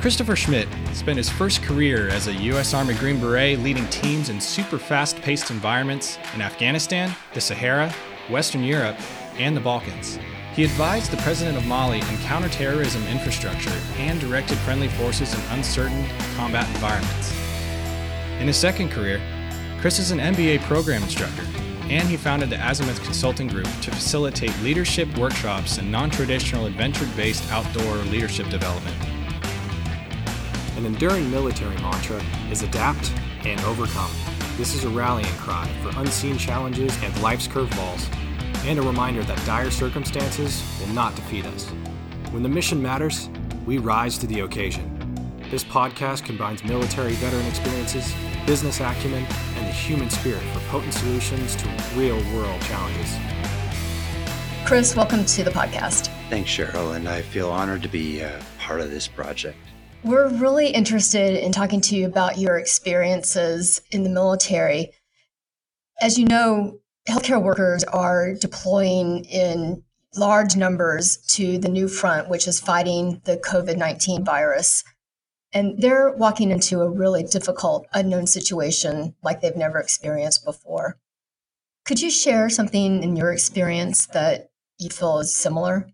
Christopher Schmidt spent his first career as a U.S. Army Green Beret leading teams in super fast paced environments in Afghanistan, the Sahara, Western Europe, and the Balkans. He advised the president of Mali on counterterrorism infrastructure and directed friendly forces in uncertain combat environments. In his second career, Chris is an MBA program instructor, and he founded the Azimuth Consulting Group to facilitate leadership workshops and non traditional adventure based outdoor leadership development. An enduring military mantra is adapt and overcome. This is a rallying cry for unseen challenges and life's curveballs, and a reminder that dire circumstances will not defeat us. When the mission matters, we rise to the occasion. This podcast combines military veteran experiences, business acumen, and the human spirit for potent solutions to real world challenges. Chris, welcome to the podcast. Thanks, Cheryl, and I feel honored to be uh, part of this project. We're really interested in talking to you about your experiences in the military. As you know, healthcare workers are deploying in large numbers to the new front, which is fighting the COVID 19 virus. And they're walking into a really difficult, unknown situation like they've never experienced before. Could you share something in your experience that you feel is similar?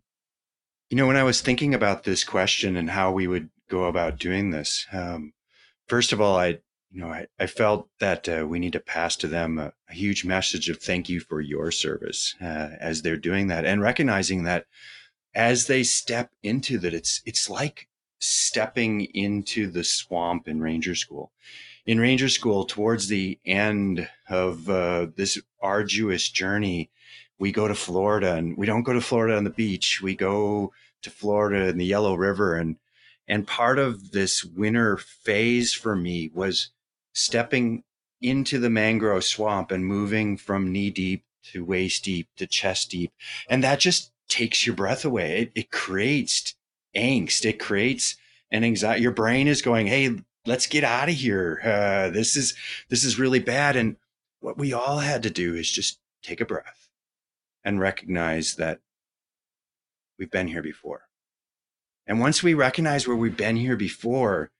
You know, when I was thinking about this question and how we would go about doing this. Um, first of all, I you know I, I felt that uh, we need to pass to them a, a, huge message of thank you for your service uh, as they're doing that, and recognizing that as they step into that, it's it's like stepping into the swamp in Ranger School. In Ranger School, towards the end of uh, this arduous journey, we go to Florida, and we don't go to Florida on the beach. We go to Florida in the Yellow River, and and part of this winter phase for me was stepping into the mangrove swamp and moving from knee deep to waist deep to chest deep. And that just takes your breath away. It, it creates angst. It creates an anxiety. Your brain is going, Hey, let's get out of here. Uh, this is, this is really bad. And what we all had to do is just take a breath and recognize that we've been here before. And once we recognize where we've been here before,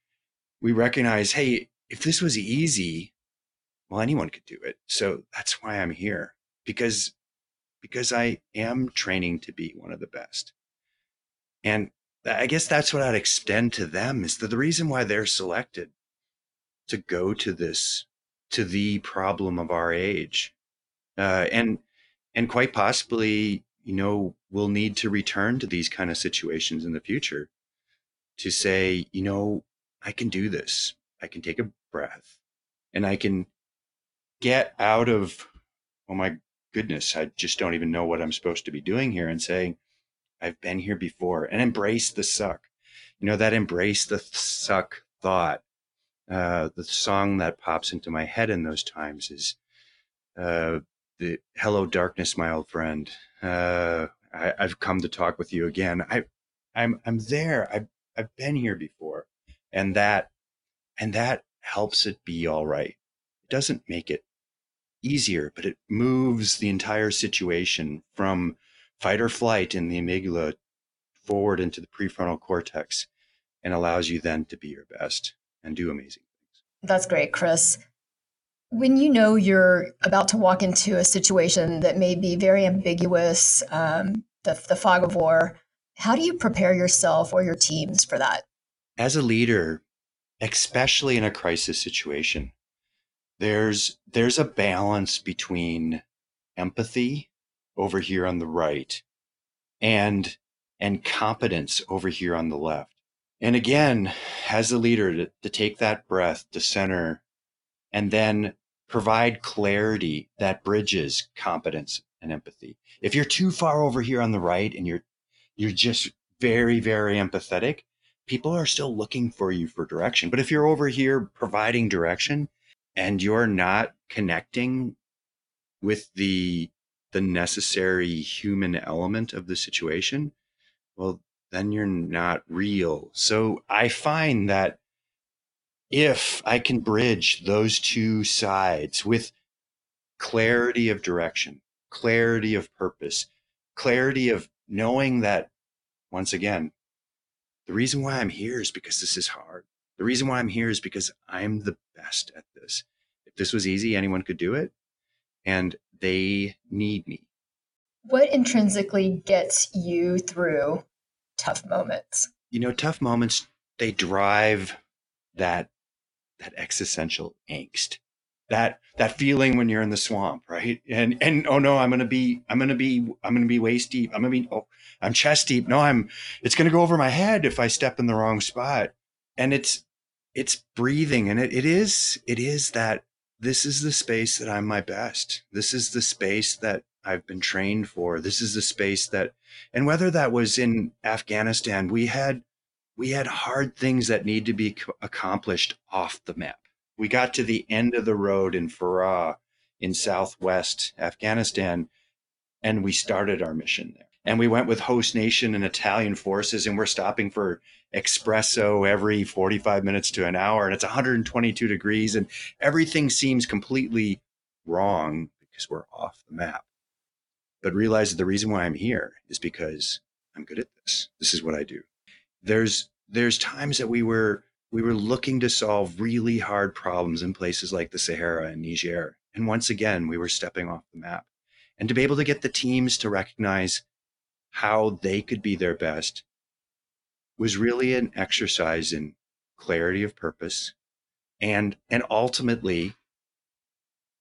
we recognize, hey, if this was easy, well, anyone could do it. So that's why I'm here because, because I am training to be one of the best. And I guess that's what I'd extend to them is that the reason why they're selected to go to this, to the problem of our age. Uh, and, and quite possibly you know, we'll need to return to these kind of situations in the future to say, you know, I can do this. I can take a breath and I can get out of, oh my goodness, I just don't even know what I'm supposed to be doing here and saying, I've been here before and embrace the suck. You know, that embrace the suck thought. Uh, the song that pops into my head in those times is uh, the hello darkness my old friend. Uh, I, have come to talk with you again. I i'm i'm there. I've i've been here before. And that and that helps it be all right. It doesn't make it easier but it moves the entire situation from fight or flight in the amygdala forward into the prefrontal cortex and allows you then to be your best and do amazing things. That's great chris when you know you're about to walk into a situation that may be very ambiguous, um, the, the fog of war, how do you prepare yourself or your teams for that? As a leader, especially in a crisis situation, there's there's a balance between empathy over here on the right and and competence over here on the left. And again, as a leader, to, to take that breath to center and then provide clarity that bridges competence and empathy. If you're too far over here on the right and you're you're just very very empathetic, people are still looking for you for direction. But if you're over here providing direction and you're not connecting with the the necessary human element of the situation, well then you're not real. So I find that if I can bridge those two sides with clarity of direction, clarity of purpose, clarity of knowing that, once again, the reason why I'm here is because this is hard. The reason why I'm here is because I'm the best at this. If this was easy, anyone could do it. And they need me. What intrinsically gets you through tough moments? You know, tough moments, they drive that that existential angst. That that feeling when you're in the swamp, right? And and oh no, I'm gonna be I'm gonna be I'm gonna be waist deep. I'm gonna be oh I'm chest deep. No, I'm it's gonna go over my head if I step in the wrong spot. And it's it's breathing and it, it is it is that this is the space that I'm my best. This is the space that I've been trained for. This is the space that, and whether that was in Afghanistan, we had, we had hard things that need to be accomplished off the map. We got to the end of the road in Farah in Southwest Afghanistan, and we started our mission there. And we went with host nation and Italian forces, and we're stopping for espresso every 45 minutes to an hour and it's 122 degrees and everything seems completely wrong because we're off the map but realize that the reason why i'm here is because i'm good at this this is what i do there's there's times that we were we were looking to solve really hard problems in places like the sahara and niger. And once again we were stepping off the map. And to be able to get the teams to recognize how they could be their best was really an exercise in clarity of purpose and and ultimately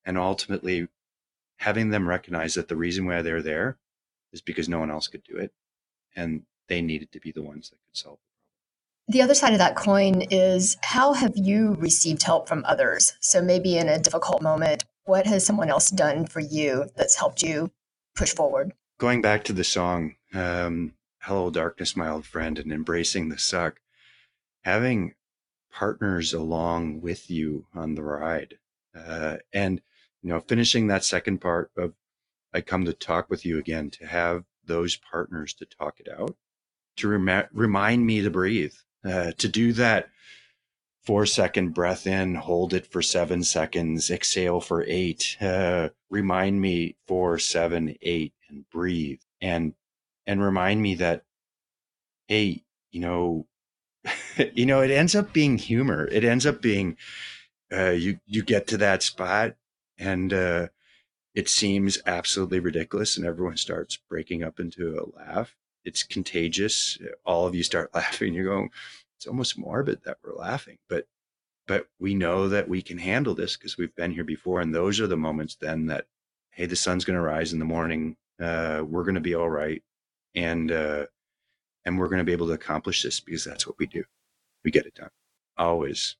and ultimately having them recognize that the reason why they're there is because no one else could do it. And they needed to be the ones that could solve it the other side of that coin is how have you received help from others? So maybe in a difficult moment what has someone else done for you that's helped you push forward? Going back to the song um, hello darkness my old friend and embracing the suck having partners along with you on the ride uh, and you know finishing that second part of i come to talk with you again to have those partners to talk it out to rem- remind me to breathe uh, to do that four second breath in hold it for seven seconds exhale for eight uh, remind me four seven eight and breathe and and remind me that, hey, you know, you know, it ends up being humor. It ends up being uh, you you get to that spot and uh, it seems absolutely ridiculous, and everyone starts breaking up into a laugh. It's contagious. All of you start laughing. You're going, it's almost morbid that we're laughing, but but we know that we can handle this because we've been here before, and those are the moments then that hey, the sun's going to rise in the morning. Uh, we're going to be all right and uh, and we're going to be able to accomplish this because that's what we do. We get it done. Always.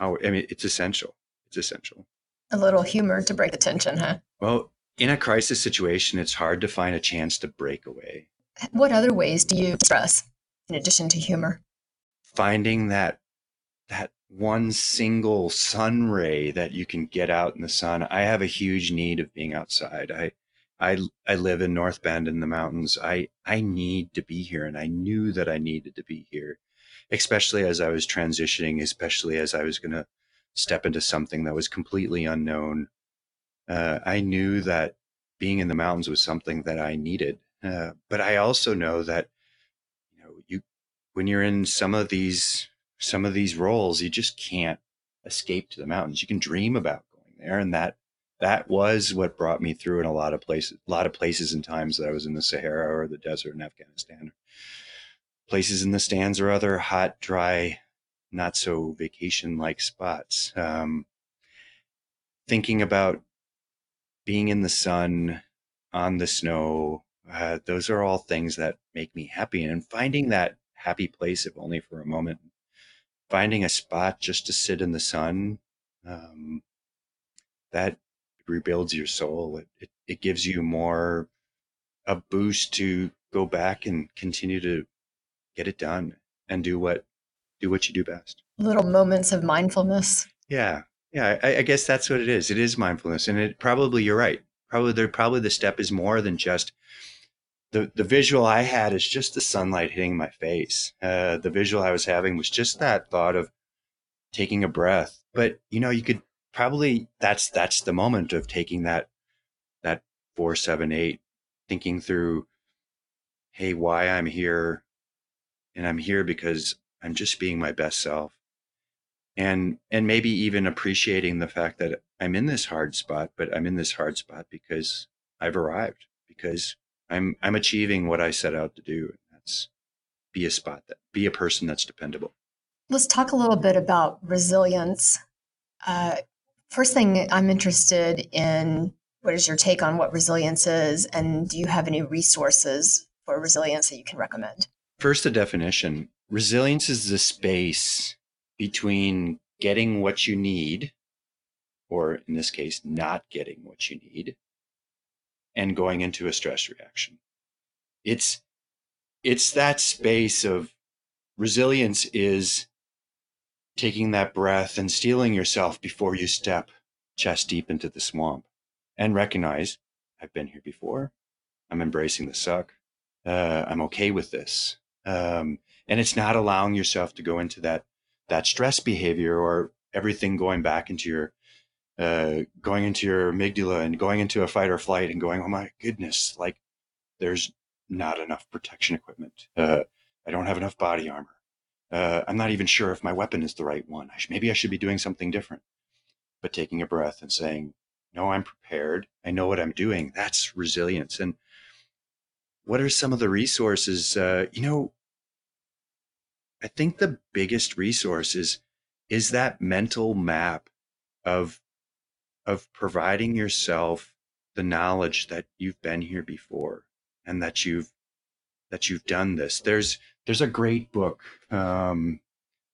Always. I mean, it's essential. It's essential. A little humor to break the tension, huh? Well, in a crisis situation, it's hard to find a chance to break away. What other ways do you stress in addition to humor? Finding that that one single sun ray that you can get out in the sun. I have a huge need of being outside. I I I live in North Bend in the mountains. I I need to be here, and I knew that I needed to be here, especially as I was transitioning, especially as I was going to step into something that was completely unknown. Uh, I knew that being in the mountains was something that I needed, uh, but I also know that you know you when you're in some of these some of these roles, you just can't escape to the mountains. You can dream about going there, and that that was what brought me through in a lot of places, a lot of places and times that I was in the Sahara or the desert in Afghanistan, places in the stands or other hot, dry, not so vacation like spots. Um, thinking about being in the sun, on the snow, uh, those are all things that make me happy. And finding that happy place, if only for a moment, finding a spot just to sit in the sun, um, that rebuilds your soul. It, it, it gives you more a boost to go back and continue to get it done and do what do what you do best. Little moments of mindfulness. Yeah, yeah. I, I guess that's what it is. It is mindfulness, and it probably you're right. Probably there. Probably the step is more than just the the visual I had is just the sunlight hitting my face. Uh, the visual I was having was just that thought of taking a breath. But you know, you could probably that's that's the moment of taking that that four seven eight thinking through hey why i'm here and I'm here because I'm just being my best self. And and maybe even appreciating the fact that I'm in this hard spot, but I'm in this hard spot because I've arrived, because I'm I'm achieving what I set out to do. That's be a spot that be a person that's dependable. Let's talk a little bit about resilience. Uh, first thing I'm interested in what is your take on what resilience is, and do you have any resources for resilience that you can recommend? First, the definition resilience is the space between getting what you need, or in this case, not getting what you need, and going into a stress reaction. It's it's that space of resilience is taking that breath and steeling yourself before you step chest deep into the swamp and recognize I've been here before. I'm embracing the suck. Uh, I'm okay with this. Um, and it's not allowing yourself to go into that that stress behavior or everything going back into your uh, going into your amygdala and going into a fight or flight and going, oh my goodness, like there's not enough protection equipment. Uh, I don't have enough body armor uh, I'm not even sure if my weapon is the right one. I maybe I should be doing something different. But taking a breath and saying, no, I'm prepared. I know what I'm doing. That's resilience. And what are some of the resources? Uh, you know, I think the biggest resource is, is that mental map of, of providing yourself the knowledge that you've been here before and that you've that you've done this. There's there's a great book. Um,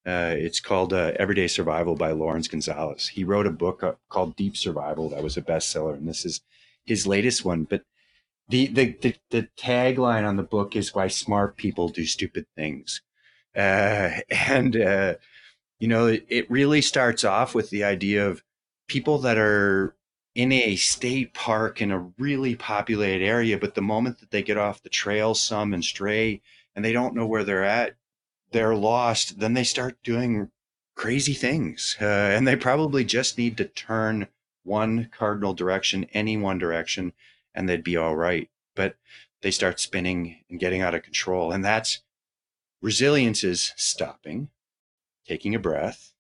uh, it's called uh, Everyday Survival by Laurence Gonzales. He wrote a book uh, called Deep Survival that was a bestseller, and this is his latest one. But the the the, the tagline on the book is "Why smart people do stupid things," uh, and uh, you know it, it really starts off with the idea of people that are in a state park in a really populated area, but the moment that they get off the trail some and stray and they don't know where they're at, they're lost, then they start doing crazy things. Uh, and they probably just need to turn one cardinal direction, any one direction, and they'd be all right. But they start spinning and getting out of control. And that's resilience is stopping, taking a breath,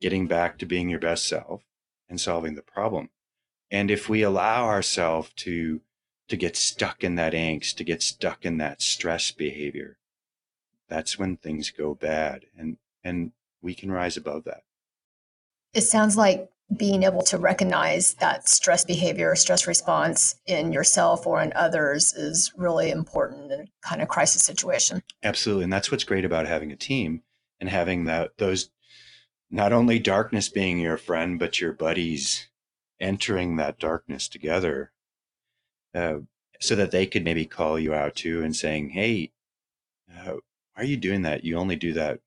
getting back to being your best self, and solving the problem. And if we allow ourselves to to get stuck in that angst, to get stuck in that stress behavior, that's when things go bad. And and we can rise above that. It sounds like being able to recognize that stress behavior, stress response in yourself or in others is really important in kind of crisis situation. Absolutely. And that's what's great about having a team and having that those not only darkness being your friend, but your buddies entering that darkness together uh, so that they could maybe call you out too and saying, Hey, uh, why are you doing that? You only do that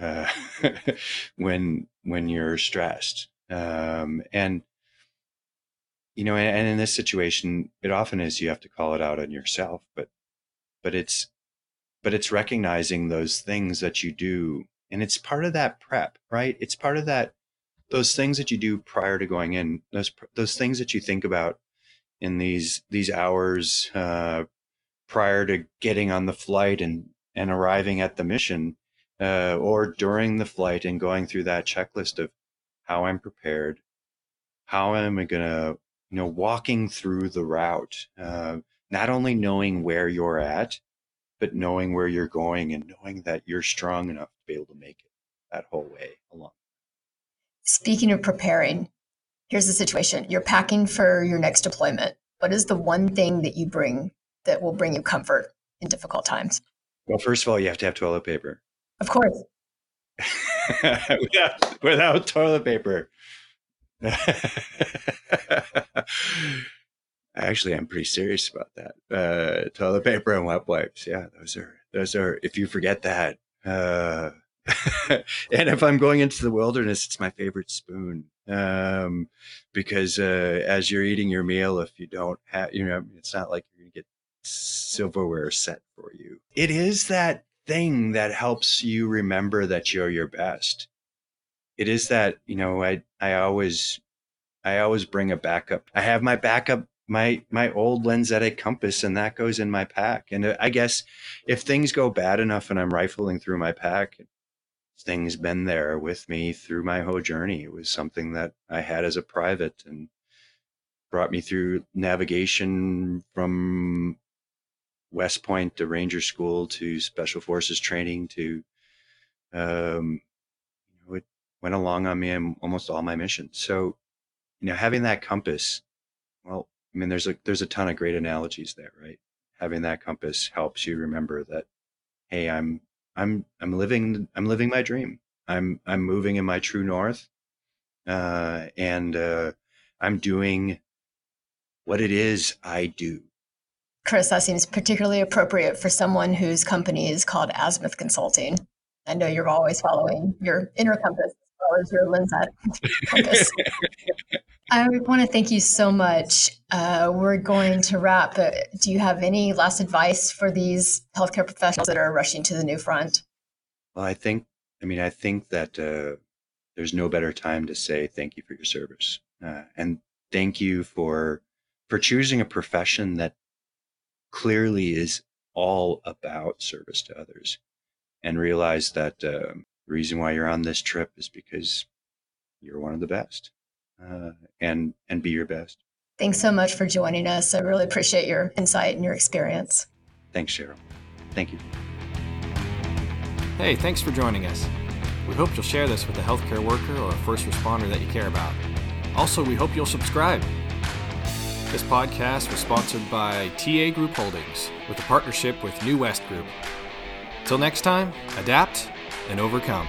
uh, when when you're stressed. Um, and you know, and, and in this situation, it often is you have to call it out on yourself, but but it's but it's recognizing those things that you do and it's part of that prep right? It's part of that those things that you do prior to going in, those those things that you think about in these these hours uh, prior to getting on the flight and and arriving at the mission, uh, or during the flight and going through that checklist of how I'm prepared, how am I gonna, you know, walking through the route, uh, not only knowing where you're at, but knowing where you're going and knowing that you're strong enough be able to make it that whole way along. Speaking of preparing, here's the situation you're packing for your next deployment. What is the one thing that you bring that will bring you comfort in difficult times? Well, first of all, you have to have toilet paper. Of course. without, without toilet paper. Actually, I'm pretty serious about that. Uh, toilet paper and wet wipes. Yeah, those are those are. If you forget that, uh, and if I'm going into the wilderness, it's my favorite spoon um, because uh, as you're eating your meal, if you don't have, you know, it's not like you're going to get silverware set for you. It is that thing that helps you remember that you're your best. It is that, you know, I, I always, I always bring a backup. I have my backup my my old lensatic compass and that goes in my pack. And uh, i guess if things go bad enough and i'm rifling through my pack things been there with me through my whole journey. It was something that i had as a private and brought me through navigation from west point to ranger school to special forces training to um you know, it went along on me in almost all my missions. So you know having that compass well I mean, there's a there's a ton of great analogies there, right? Having that compass helps you remember that, hey, I'm I'm I'm living I'm living my dream. I'm I'm moving in my true north, uh, and uh, I'm doing what it is I do. Chris, that seems particularly appropriate for someone whose company is called Azimuth Consulting. I know you're always following your inner compass as well as your lens compass. I want to thank you so much. Uh, we're going to wrap. But do you have any last advice for these healthcare professionals that are rushing to the new front? Well, I think, I mean, I think that uh, there's no better time to say thank you for your service uh, and thank you for for choosing a profession that clearly is all about service to others, and realize that uh, the reason why you're on this trip is because you're one of the best uh, and and be your best. Thanks so much for joining us. I really appreciate your insight and your experience. Thanks, Cheryl. Thank you. Hey, thanks for joining us. We hope you'll share this with a healthcare worker or a first responder that you care about. Also, we hope you'll subscribe. This podcast was sponsored by TA Group Holdings with a partnership with New West Group. Till next time, adapt and overcome.